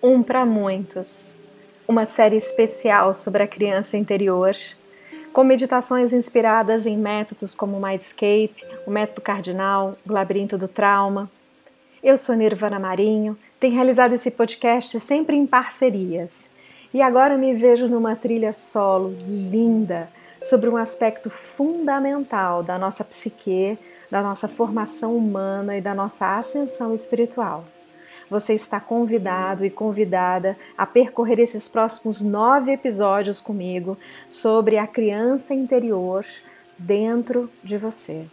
Um para Muitos, uma série especial sobre a criança interior, com meditações inspiradas em métodos como o Mindscape, o método cardinal, o labirinto do trauma. Eu sou Nirvana Marinho, tenho realizado esse podcast sempre em parcerias. E agora me vejo numa trilha solo linda sobre um aspecto fundamental da nossa psique, da nossa formação humana e da nossa ascensão espiritual você está convidado e convidada a percorrer esses próximos nove episódios comigo sobre a criança interior dentro de você.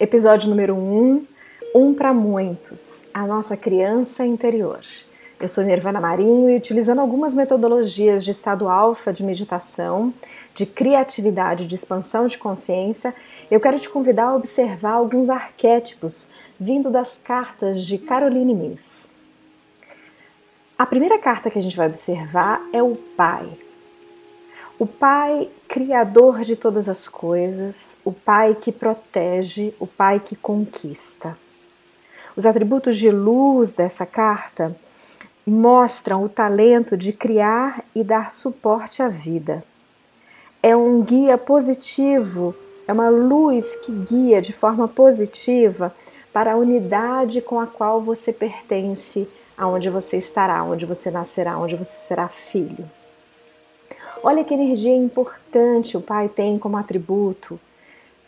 Episódio número 1 um, um para muitos, a nossa criança interior. Eu sou Nirvana Marinho e utilizando algumas metodologias de estado alfa de meditação, de criatividade, de expansão de consciência, eu quero te convidar a observar alguns arquétipos vindo das cartas de Caroline Miss. A primeira carta que a gente vai observar é o Pai. O Pai criador de todas as coisas, o Pai que protege, o Pai que conquista. Os atributos de luz dessa carta mostram o talento de criar e dar suporte à vida. É um guia positivo, é uma luz que guia de forma positiva para a unidade com a qual você pertence, aonde você estará, onde você nascerá, onde você será filho. Olha que energia importante o Pai tem como atributo,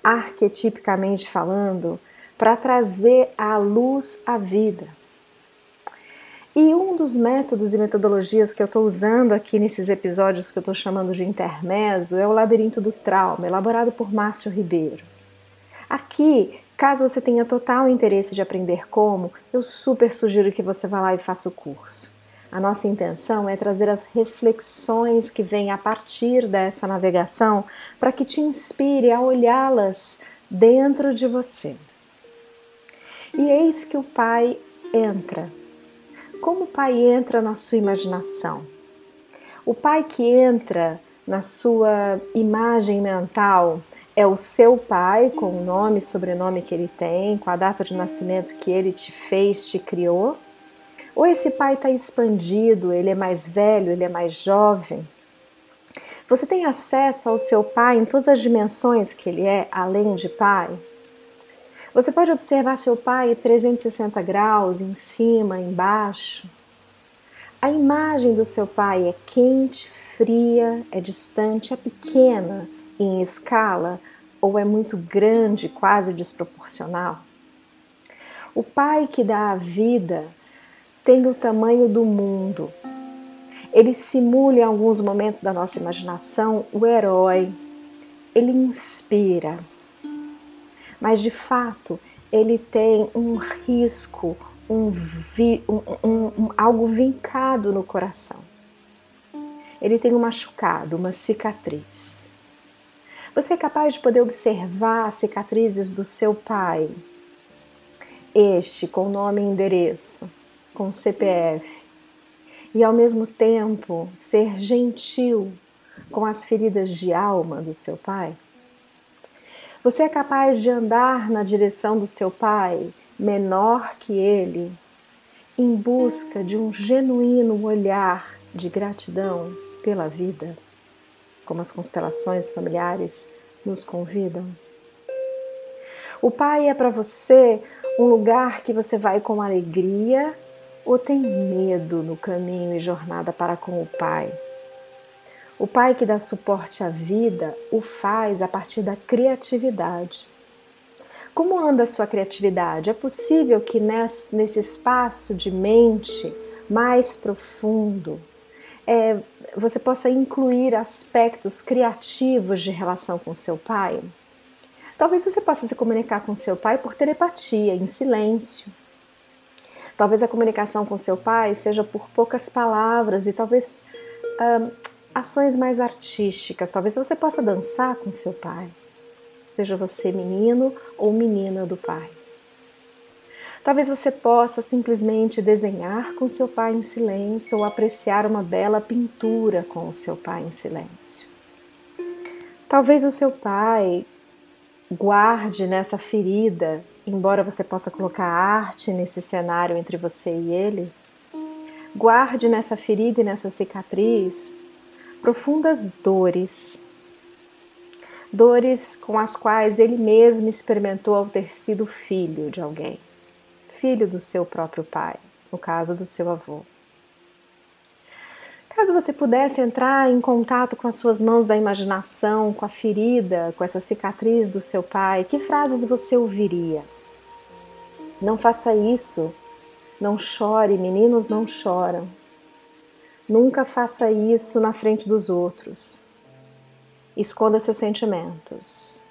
arquetipicamente falando, para trazer à luz a vida. E um dos métodos e metodologias que eu estou usando aqui nesses episódios que eu estou chamando de intermezzo é o Labirinto do Trauma, elaborado por Márcio Ribeiro. Aqui, caso você tenha total interesse de aprender como, eu super sugiro que você vá lá e faça o curso. A nossa intenção é trazer as reflexões que vêm a partir dessa navegação para que te inspire a olhá-las dentro de você. E eis que o Pai entra. Como o Pai entra na sua imaginação? O Pai que entra na sua imagem mental é o seu pai, com o nome e sobrenome que ele tem, com a data de nascimento que ele te fez, te criou? Ou esse pai está expandido, ele é mais velho, ele é mais jovem? Você tem acesso ao seu pai em todas as dimensões que ele é, além de pai? Você pode observar seu pai 360 graus, em cima, embaixo. A imagem do seu pai é quente, fria, é distante, é pequena em escala ou é muito grande, quase desproporcional? O pai que dá a vida tem o tamanho do mundo. Ele simula em alguns momentos da nossa imaginação o herói. Ele inspira, mas de fato ele tem um risco, um, vi, um, um, algo vincado no coração. Ele tem um machucado, uma cicatriz. Você é capaz de poder observar as cicatrizes do seu pai, este com nome e endereço, com CPF, e ao mesmo tempo ser gentil com as feridas de alma do seu pai? Você é capaz de andar na direção do seu pai, menor que ele, em busca de um genuíno olhar de gratidão pela vida, como as constelações familiares nos convidam? O pai é para você um lugar que você vai com alegria ou tem medo no caminho e jornada para com o pai? O pai que dá suporte à vida o faz a partir da criatividade. Como anda a sua criatividade? É possível que nesse espaço de mente mais profundo é, você possa incluir aspectos criativos de relação com seu pai? Talvez você possa se comunicar com seu pai por telepatia, em silêncio. Talvez a comunicação com seu pai seja por poucas palavras e talvez ações mais artísticas. Talvez você possa dançar com seu pai, seja você menino ou menina do pai. Talvez você possa simplesmente desenhar com seu pai em silêncio ou apreciar uma bela pintura com o seu pai em silêncio. Talvez o seu pai guarde nessa ferida, embora você possa colocar arte nesse cenário entre você e ele, guarde nessa ferida e nessa cicatriz profundas dores, dores com as quais ele mesmo experimentou ao ter sido filho de alguém filho do seu próprio pai, no caso do seu avô. Caso você pudesse entrar em contato com as suas mãos da imaginação, com a ferida, com essa cicatriz do seu pai, que frases você ouviria? Não faça isso. Não chore, meninos não choram. Nunca faça isso na frente dos outros. Esconda seus sentimentos.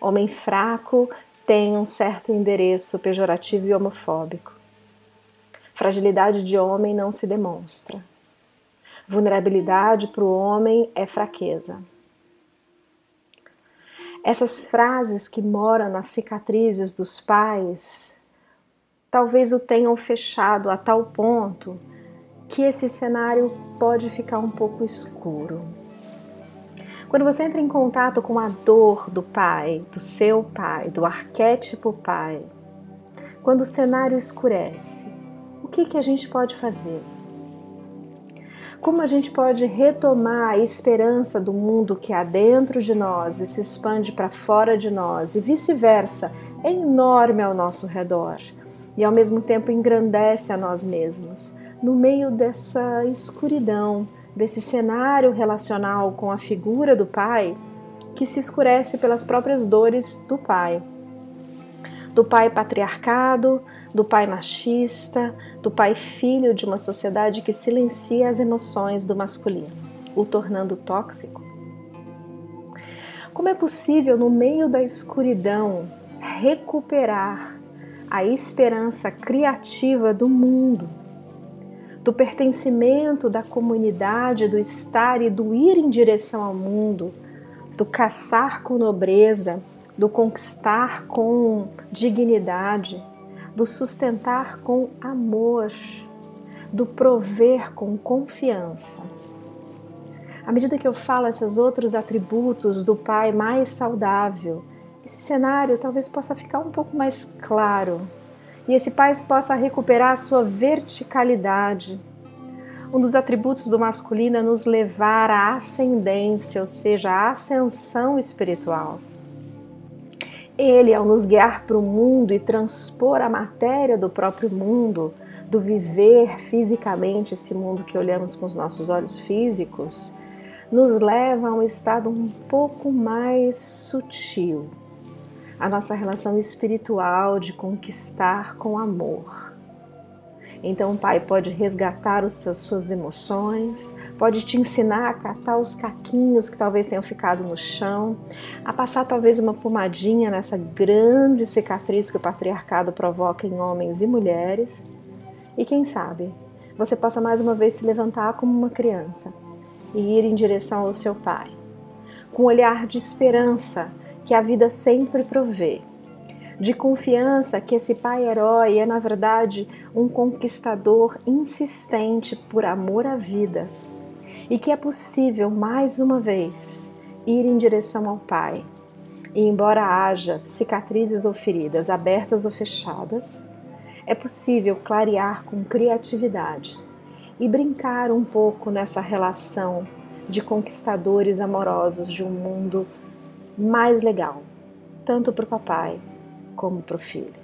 Homem fraco tem um certo endereço pejorativo e homofóbico. Fragilidade de homem não se demonstra. Vulnerabilidade para o homem é fraqueza. Essas frases que moram nas cicatrizes dos pais talvez o tenham fechado a tal ponto que esse cenário pode ficar um pouco escuro. Quando você entra em contato com a dor do pai, do seu pai, do arquétipo pai, quando o cenário escurece, o que, que a gente pode fazer? Como a gente pode retomar a esperança do mundo que há dentro de nós e se expande para fora de nós e vice-versa, é enorme ao nosso redor e ao mesmo tempo engrandece a nós mesmos no meio dessa escuridão, desse cenário relacional com a figura do pai que se escurece pelas próprias dores do pai. Do pai patriarcado, do pai machista, do pai filho de uma sociedade que silencia as emoções do masculino, o tornando tóxico. Como é possível, no meio da escuridão, recuperar a esperança criativa do mundo? Do pertencimento da comunidade, do estar e do ir em direção ao mundo, do caçar com nobreza, do conquistar com dignidade, do sustentar com amor, do prover com confiança. À medida que eu falo esses outros atributos do Pai mais saudável, esse cenário talvez possa ficar um pouco mais claro e esse pai possa recuperar a sua verticalidade. Um dos atributos do masculino é nos levar à ascendência, ou seja, à ascensão espiritual. Ele, ao nos guiar para o mundo e transpor a matéria do próprio mundo, do viver fisicamente esse mundo que olhamos com os nossos olhos físicos, nos leva a um estado um pouco mais sutil, a nossa relação espiritual de conquistar com amor. Então, o Pai pode resgatar seus, suas emoções, pode te ensinar a catar os caquinhos que talvez tenham ficado no chão, a passar talvez uma pomadinha nessa grande cicatriz que o patriarcado provoca em homens e mulheres. E quem sabe, você possa mais uma vez se levantar como uma criança e ir em direção ao seu Pai, com um olhar de esperança que a vida sempre provê, de confiança que esse pai herói é, na verdade, um conquistador insistente por amor à vida e que é possível, mais uma vez, ir em direção ao Pai. E embora haja cicatrizes ou feridas abertas ou fechadas, é possível clarear com criatividade e brincar um pouco nessa relação de conquistadores amorosos de um mundo mais legal, tanto para o papai como para o filho.